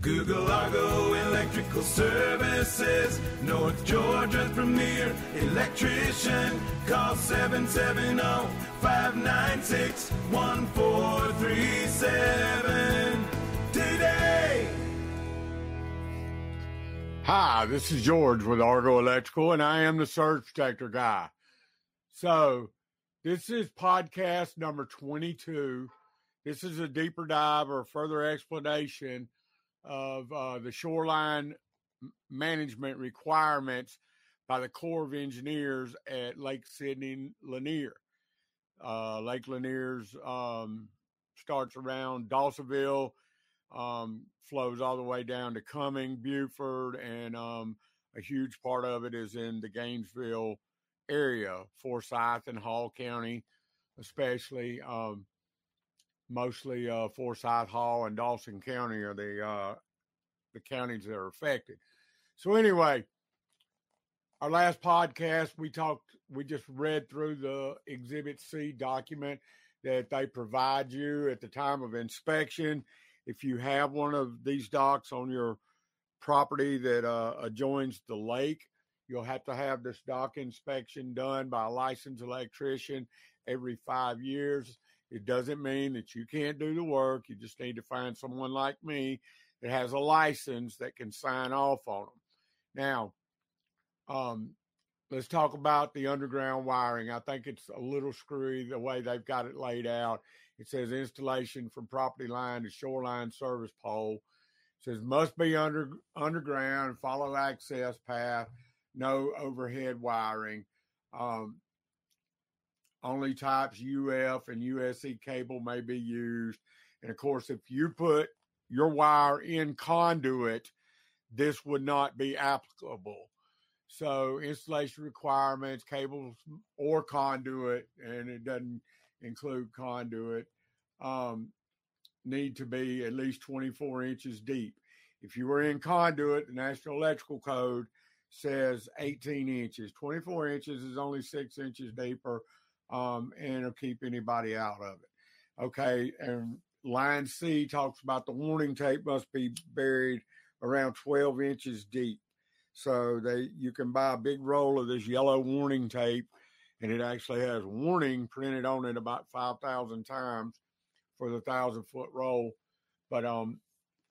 Google Argo Electrical Services, North Georgia's premier electrician. Call 770-596-1437 today. Hi, this is George with Argo Electrical, and I am the surge protector guy. So, this is podcast number 22. This is a deeper dive or further explanation of uh, the shoreline management requirements by the Corps of Engineers at Lake Sidney Lanier. Uh, Lake Lanier's um, starts around Dawsonville, um, flows all the way down to Cumming, Buford, and um, a huge part of it is in the Gainesville area, Forsyth and Hall County, especially. Um, mostly uh, Forsyth Hall and Dawson County are the uh, the counties that are affected. So anyway, our last podcast we talked we just read through the Exhibit C document that they provide you at the time of inspection. If you have one of these docks on your property that uh, adjoins the lake, you'll have to have this dock inspection done by a licensed electrician every five years. It doesn't mean that you can't do the work. You just need to find someone like me that has a license that can sign off on them. Now, um, let's talk about the underground wiring. I think it's a little screwy the way they've got it laid out. It says installation from property line to shoreline service pole. It says must be under underground, follow access path, no overhead wiring. Um, only types UF and USE cable may be used. And of course, if you put your wire in conduit, this would not be applicable. So installation requirements, cables or conduit, and it doesn't include conduit, um, need to be at least 24 inches deep. If you were in conduit, the National Electrical Code says 18 inches. 24 inches is only six inches deeper um, and it'll keep anybody out of it. Okay, and line C talks about the warning tape must be buried around 12 inches deep. So they you can buy a big roll of this yellow warning tape, and it actually has warning printed on it about 5,000 times for the thousand foot roll. But um,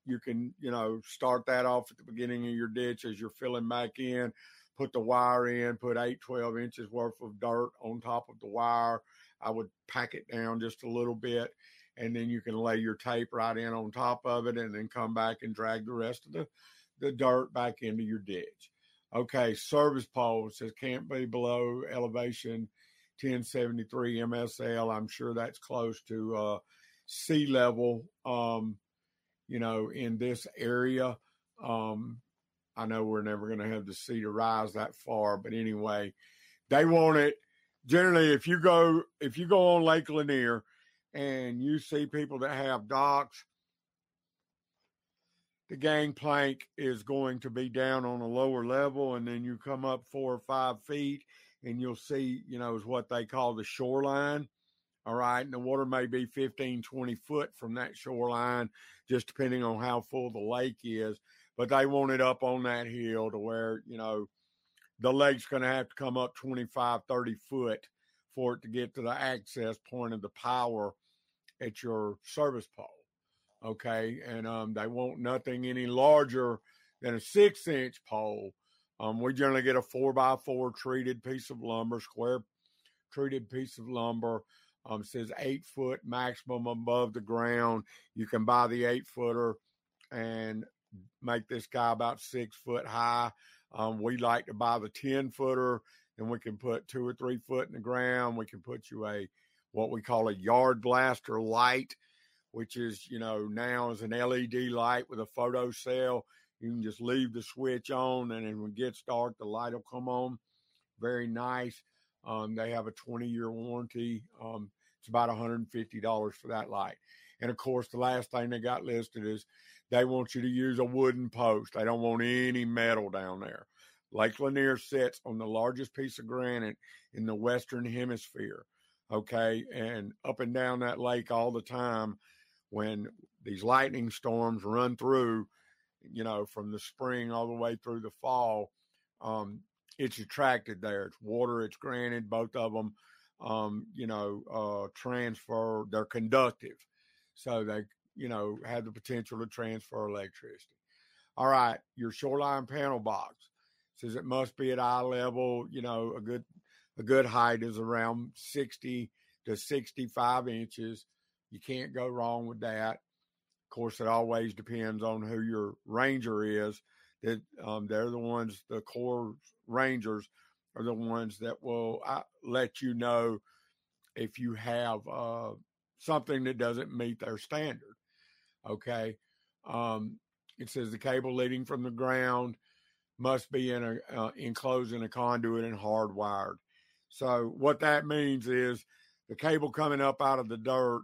you can you know start that off at the beginning of your ditch as you're filling back in put the wire in, put eight, 12 inches worth of dirt on top of the wire. I would pack it down just a little bit, and then you can lay your tape right in on top of it and then come back and drag the rest of the, the dirt back into your ditch. Okay, service pole says can't be below elevation 1073 MSL. I'm sure that's close to uh, sea level, um, you know, in this area. Um, I know we're never going to have the sea to rise that far, but anyway, they want it. Generally, if you go if you go on Lake Lanier and you see people that have docks, the gangplank is going to be down on a lower level, and then you come up four or five feet, and you'll see, you know, is what they call the shoreline. All right. And the water may be 15, 20 foot from that shoreline, just depending on how full the lake is but they want it up on that hill to where, you know, the lake's going to have to come up 25, 30 foot for it to get to the access point of the power at your service pole. Okay. And um, they want nothing any larger than a six inch pole. Um, we generally get a four by four treated piece of lumber, square treated piece of lumber. Um, says eight foot maximum above the ground. You can buy the eight footer and make this guy about six foot high. Um, we like to buy the 10 footer and we can put two or three foot in the ground. We can put you a, what we call a yard blaster light, which is, you know, now is an LED light with a photo cell. You can just leave the switch on and when it gets dark, the light will come on. Very nice. Um, they have a 20 year warranty. Um, it's about $150 for that light. And of course, the last thing they got listed is they want you to use a wooden post. They don't want any metal down there. Lake Lanier sits on the largest piece of granite in the Western Hemisphere. Okay. And up and down that lake all the time, when these lightning storms run through, you know, from the spring all the way through the fall, um, it's attracted there. It's water. It's granted. Both of them, um, you know, uh, transfer. They're conductive, so they, you know, have the potential to transfer electricity. All right, your shoreline panel box says it must be at eye level. You know, a good a good height is around sixty to sixty five inches. You can't go wrong with that. Of course, it always depends on who your ranger is that um, they're the ones, the Corps rangers are the ones that will uh, let you know if you have uh, something that doesn't meet their standard. Okay. Um, it says the cable leading from the ground must be in a uh, enclosed in a conduit and hardwired. So what that means is the cable coming up out of the dirt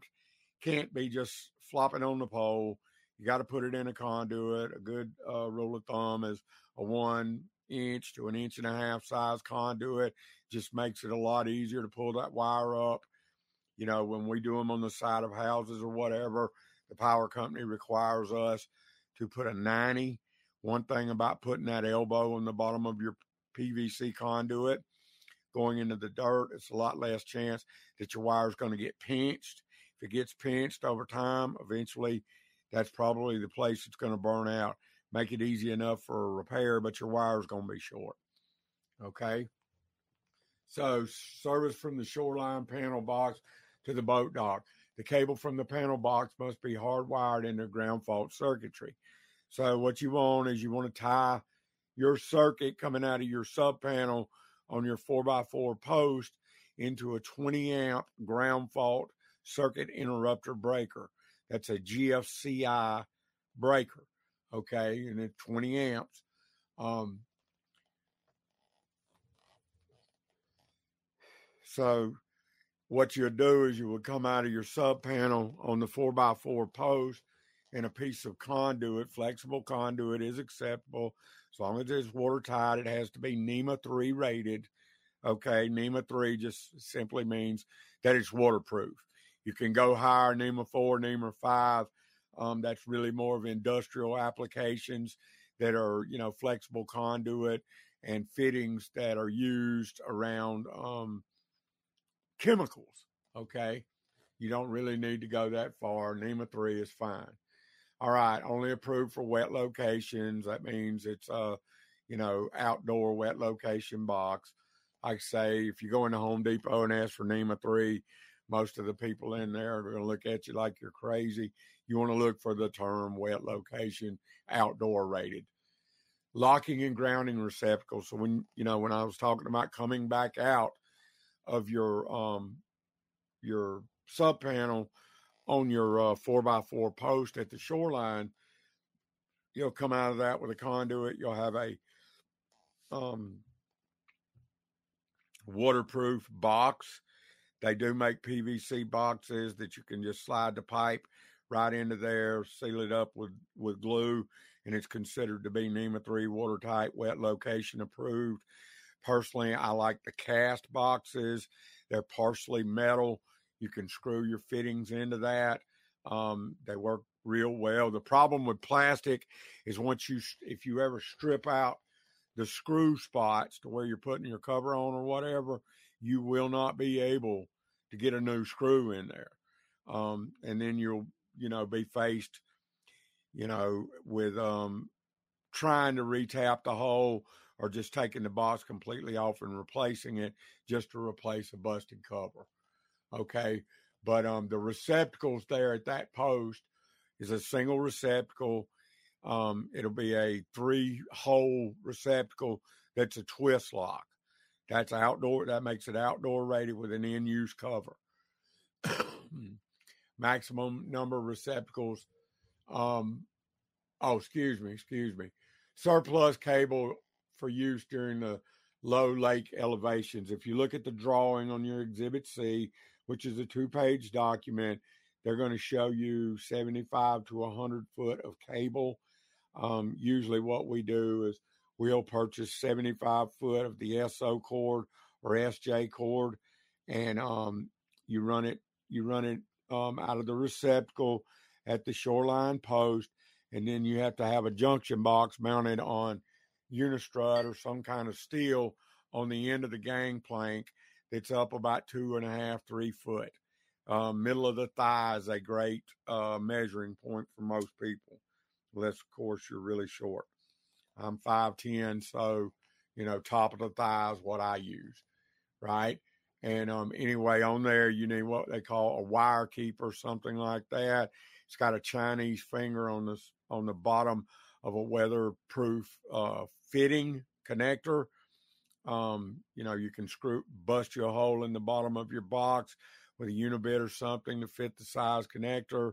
can't be just flopping on the pole. You got to put it in a conduit. A good uh, rule of thumb is a one inch to an inch and a half size conduit. Just makes it a lot easier to pull that wire up. You know, when we do them on the side of houses or whatever, the power company requires us to put a 90. One thing about putting that elbow on the bottom of your PVC conduit going into the dirt, it's a lot less chance that your wire is going to get pinched. If it gets pinched over time, eventually that's probably the place it's going to burn out. Make it easy enough for a repair, but your wire is going to be short. Okay. So service from the shoreline panel box to the boat dock. The cable from the panel box must be hardwired into ground fault circuitry. So what you want is you want to tie your circuit coming out of your sub panel on your 4x4 post into a 20 amp ground fault circuit interrupter breaker. That's a GFCI breaker. Okay. And it's 20 amps. Um, so what you'll do is you will come out of your sub panel on the four by four post and a piece of conduit, flexible conduit is acceptable as long as it's watertight. It has to be NEMA 3 rated. Okay, NEMA 3 just simply means that it's waterproof. You can go higher, NEMA 4, NEMA 5. Um, that's really more of industrial applications that are, you know, flexible conduit and fittings that are used around um, chemicals. Okay. You don't really need to go that far. NEMA 3 is fine. All right. Only approved for wet locations. That means it's a, you know, outdoor wet location box. Like say, if you go into Home Depot and ask for NEMA 3, most of the people in there are going to look at you like you're crazy. You want to look for the term wet location, outdoor rated. Locking and grounding receptacles. So when you know when I was talking about coming back out of your um your sub panel on your uh, four by four post at the shoreline, you'll come out of that with a conduit. You'll have a um waterproof box they do make PVC boxes that you can just slide the pipe right into there, seal it up with, with glue, and it's considered to be NEMA 3 watertight, wet location approved. Personally, I like the cast boxes. They're partially metal. You can screw your fittings into that. Um, they work real well. The problem with plastic is once you, if you ever strip out the screw spots to where you're putting your cover on or whatever, you will not be able to get a new screw in there. Um, and then you'll, you know, be faced, you know, with um, trying to retap the hole or just taking the box completely off and replacing it just to replace a busted cover. Okay. But um, the receptacles there at that post is a single receptacle. Um, it'll be a three hole receptacle that's a twist lock. That's outdoor. That makes it outdoor rated with an in use cover. Maximum number of receptacles. Um, oh, excuse me, excuse me. Surplus cable for use during the low lake elevations. If you look at the drawing on your Exhibit C, which is a two page document, they're going to show you 75 to 100 foot of cable. Um, usually, what we do is we'll purchase 75 foot of the SO cord or SJ cord, and um, you run it you run it um, out of the receptacle at the shoreline post, and then you have to have a junction box mounted on unistrut or some kind of steel on the end of the gangplank that's up about two and a half, three foot. Um, middle of the thigh is a great uh, measuring point for most people, unless, of course, you're really short. I'm 5'10, so, you know, top of the thigh is what I use, right? And um, anyway, on there, you need what they call a wire keeper, something like that. It's got a Chinese finger on this on the bottom of a weatherproof uh, fitting connector. Um, you know, you can screw bust you a hole in the bottom of your box with a unibit or something to fit the size connector.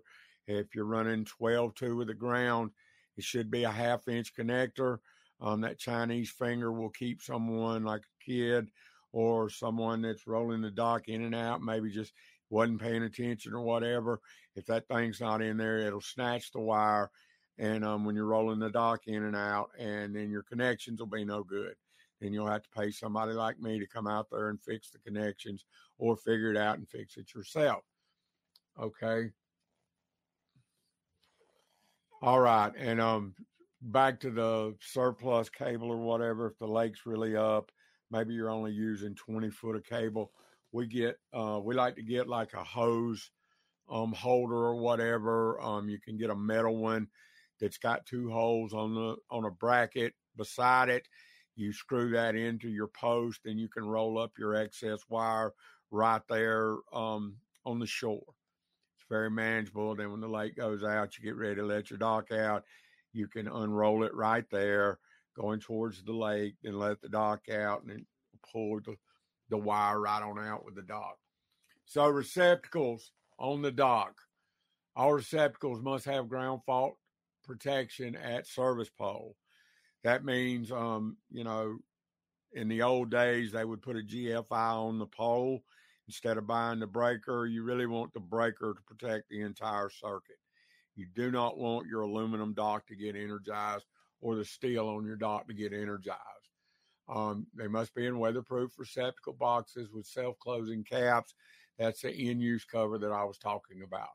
If you're running 12 2 with the ground, it should be a half inch connector. Um, that Chinese finger will keep someone like a kid or someone that's rolling the dock in and out, maybe just wasn't paying attention or whatever. If that thing's not in there, it'll snatch the wire. And um, when you're rolling the dock in and out, and then your connections will be no good. Then you'll have to pay somebody like me to come out there and fix the connections or figure it out and fix it yourself. Okay. All right. And um back to the surplus cable or whatever, if the lake's really up, maybe you're only using 20 foot of cable. We get uh we like to get like a hose um holder or whatever. Um you can get a metal one that's got two holes on the on a bracket beside it. You screw that into your post and you can roll up your excess wire right there um, on the shore. It's very manageable. Then when the lake goes out, you get ready to let your dock out. You can unroll it right there, going towards the lake, and let the dock out and then pull the, the wire right on out with the dock. So receptacles on the dock. All receptacles must have ground fault protection at service pole. That means, um, you know, in the old days, they would put a GFI on the pole instead of buying the breaker. You really want the breaker to protect the entire circuit. You do not want your aluminum dock to get energized or the steel on your dock to get energized. Um, they must be in weatherproof receptacle boxes with self closing caps. That's the in use cover that I was talking about.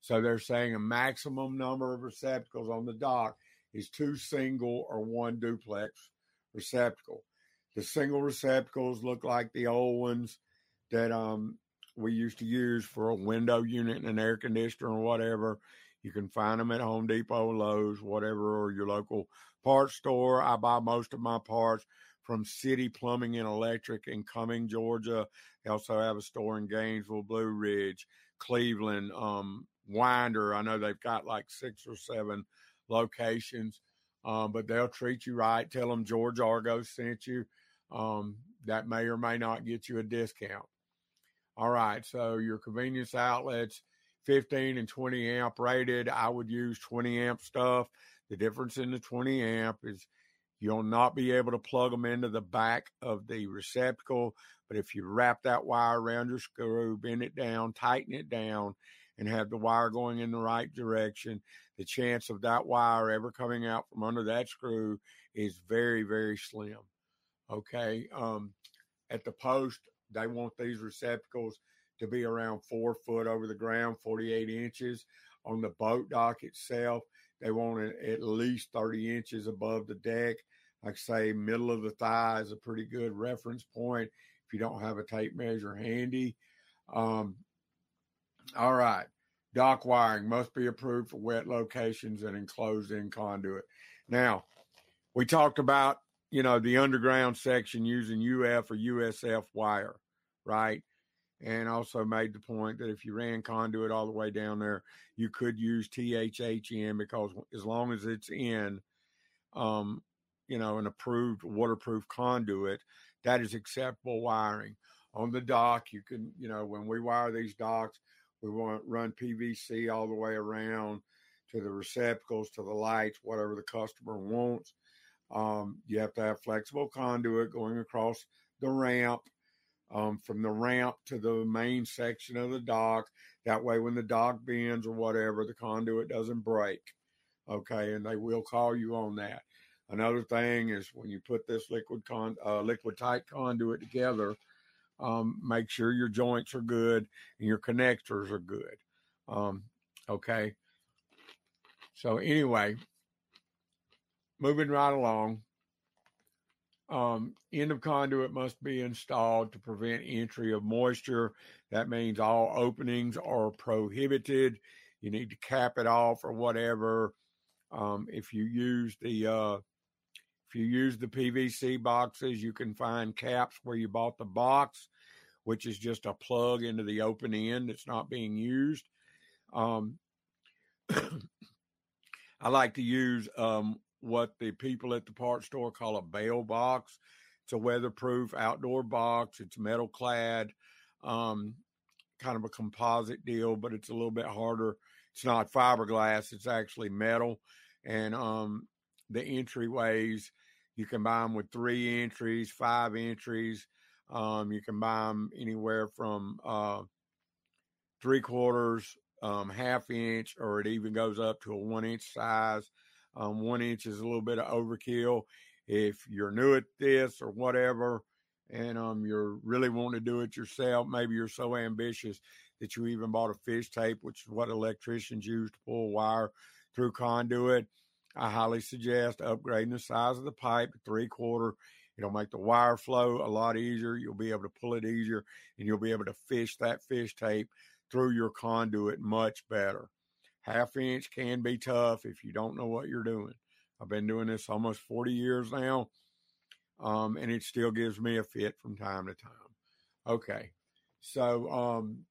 So they're saying a maximum number of receptacles on the dock is two single or one duplex receptacle. The single receptacles look like the old ones that um, we used to use for a window unit and an air conditioner or whatever. You can find them at Home Depot, Lowe's, whatever, or your local parts store. I buy most of my parts from City Plumbing and Electric in Cumming, Georgia. They also have a store in Gainesville, Blue Ridge, Cleveland, um, Winder. I know they've got like six or seven locations, um, but they'll treat you right. Tell them George Argo sent you. Um, that may or may not get you a discount. All right, so your convenience outlets, 15 and 20 amp rated. I would use 20 amp stuff. The difference in the 20 amp is you'll not be able to plug them into the back of the receptacle. But if you wrap that wire around your screw, bend it down, tighten it down, and have the wire going in the right direction, the chance of that wire ever coming out from under that screw is very, very slim. Okay. Um, at the post, they want these receptacles to be around four foot over the ground, 48 inches. On the boat dock itself, they want it at least 30 inches above the deck. Like I say, middle of the thigh is a pretty good reference point if you don't have a tape measure handy. Um, all right. Dock wiring must be approved for wet locations and enclosed in conduit. Now, we talked about, you know, the underground section using UF or USE wire, right? And also made the point that if you ran conduit all the way down there, you could use THHN because as long as it's in, um, you know, an approved waterproof conduit, that is acceptable wiring. On the dock, you can, you know, when we wire these docks, we want run PVC all the way around to the receptacles, to the lights, whatever the customer wants. Um, you have to have flexible conduit going across the ramp um, from the ramp to the main section of the dock. That way, when the dock bends or whatever, the conduit doesn't break. Okay, and they will call you on that. Another thing is when you put this liquid con uh, liquid tight conduit together, um, make sure your joints are good and your connectors are good. Um, okay. So anyway, moving right along. Um, end of conduit must be installed to prevent entry of moisture. That means all openings are prohibited. You need to cap it off or whatever. Um, if you use the uh, if you use the PVC boxes, you can find caps where you bought the box, which is just a plug into the open end that's not being used. Um, I like to use um, what the people at the parts store call a bail box. It's a weatherproof outdoor box. It's metal clad, um, kind of a composite deal, but it's a little bit harder. It's not fiberglass; it's actually metal, and um, the entryways you can buy them with three entries, five entries. Um, you can buy them anywhere from uh, three quarters, um, half inch, or it even goes up to a one inch size. Um, one inch is a little bit of overkill. If you're new at this or whatever, and um, you're really wanting to do it yourself, maybe you're so ambitious that you even bought a fish tape, which is what electricians use to pull wire through conduit. I highly suggest upgrading the size of the pipe to three quarter. It'll make the wire flow a lot easier. You'll be able to pull it easier and you'll be able to fish that fish tape through your conduit much better. Half inch can be tough if you don't know what you're doing. I've been doing this almost 40 years now, um, and it still gives me a fit from time to time. Okay, so um,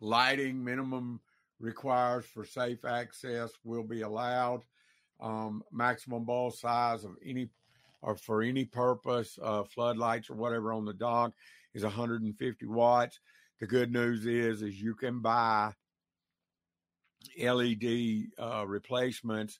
lighting minimum requires for safe access will be allowed. Um, maximum ball size of any or for any purpose, uh, floodlights or whatever on the dock is 150 watts. The good news is, is you can buy LED uh, replacements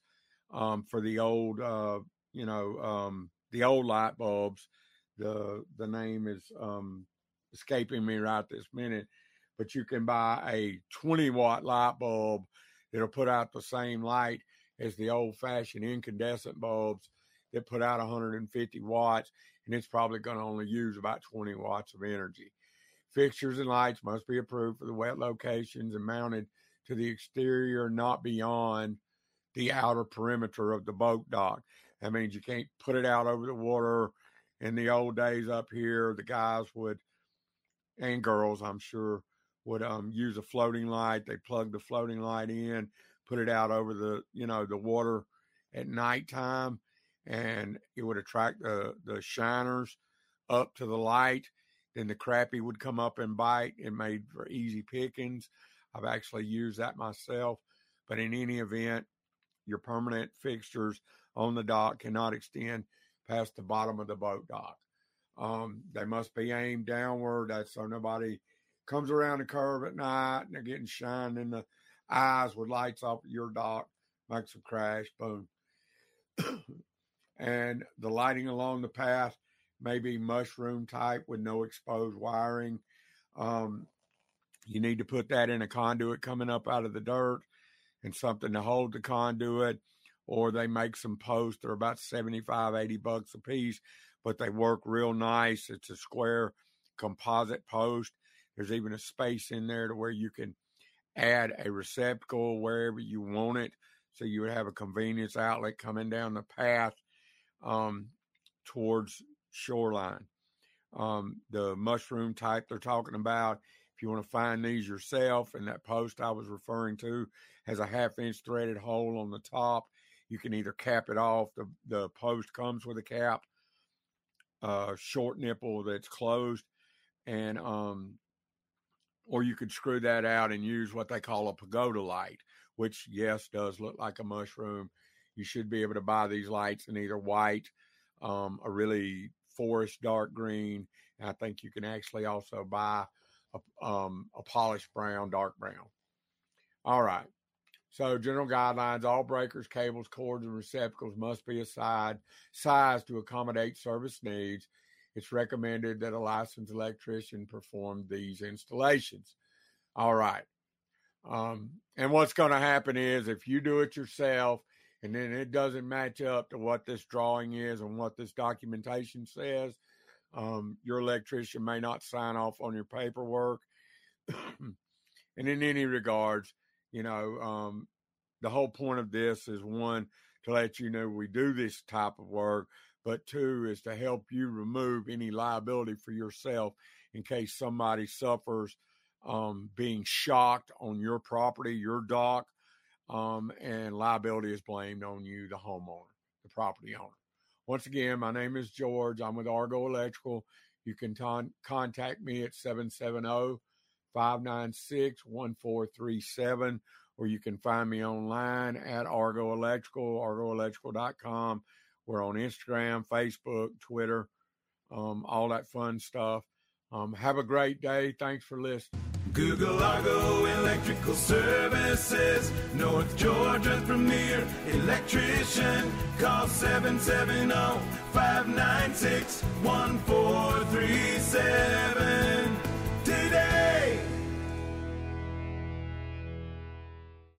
um, for the old, uh, you know, um, the old light bulbs. The the name is um, escaping me right this minute, but you can buy a 20 watt light bulb that'll put out the same light as the old fashioned incandescent bulbs that put out 150 watts, and it's probably going to only use about 20 watts of energy. Fixtures and lights must be approved for the wet locations and mounted to the exterior, not beyond the outer perimeter of the boat dock. That means you can't put it out over the water. In the old days up here, the guys would, and girls, I'm sure, would um, use a floating light. They plug the floating light in, put it out over the, you know, the water at nighttime, and it would attract the the shiners up to the light. Then the crappie would come up and bite. It made for easy pickings. I've actually used that myself. But in any event, your permanent fixtures on the dock cannot extend past the bottom of the boat dock. Um, they must be aimed downward. That's so nobody comes around the curve at night and they're getting shined in the eyes with lights off your dock, makes them crash, boom. and the lighting along the path may be mushroom type with no exposed wiring. Um, you need to put that in a conduit coming up out of the dirt and something to hold the conduit. Or they make some posts. They're about 75, 80 bucks a piece, but they work real nice. It's a square composite post. There's even a space in there to where you can add a receptacle wherever you want it. So you would have a convenience outlet coming down the path um, towards shoreline. Um, the mushroom type they're talking about, if you want to find these yourself, and that post I was referring to has a half inch threaded hole on the top. You can either cap it off. The the post comes with a cap, uh, short nipple that's closed, and um, or you could screw that out and use what they call a pagoda light, which yes does look like a mushroom. You should be able to buy these lights in either white, um, a really forest dark green, and I think you can actually also buy a, um, a polished brown, dark brown. All right. So general guidelines, all breakers, cables, cords, and receptacles must be assigned size to accommodate service needs. It's recommended that a licensed electrician perform these installations. All right. Um, and what's going to happen is if you do it yourself and then it doesn't match up to what this drawing is and what this documentation says, um, your electrician may not sign off on your paperwork. and in any regards, you know, um, the whole point of this is one to let you know we do this type of work, but two is to help you remove any liability for yourself in case somebody suffers um, being shocked on your property, your dock, um, and liability is blamed on you, the homeowner, the property owner. Once again, my name is George. I'm with Argo Electrical. You can contact me at 770 596 1437, or you can find me online at Argo Electrical, argoelectrical.com. We're on Instagram, Facebook, Twitter, um, all that fun stuff. Um, have a great day. Thanks for listening. Google Argo Electrical Services, North Georgia's premier electrician. Call 770 596 1437.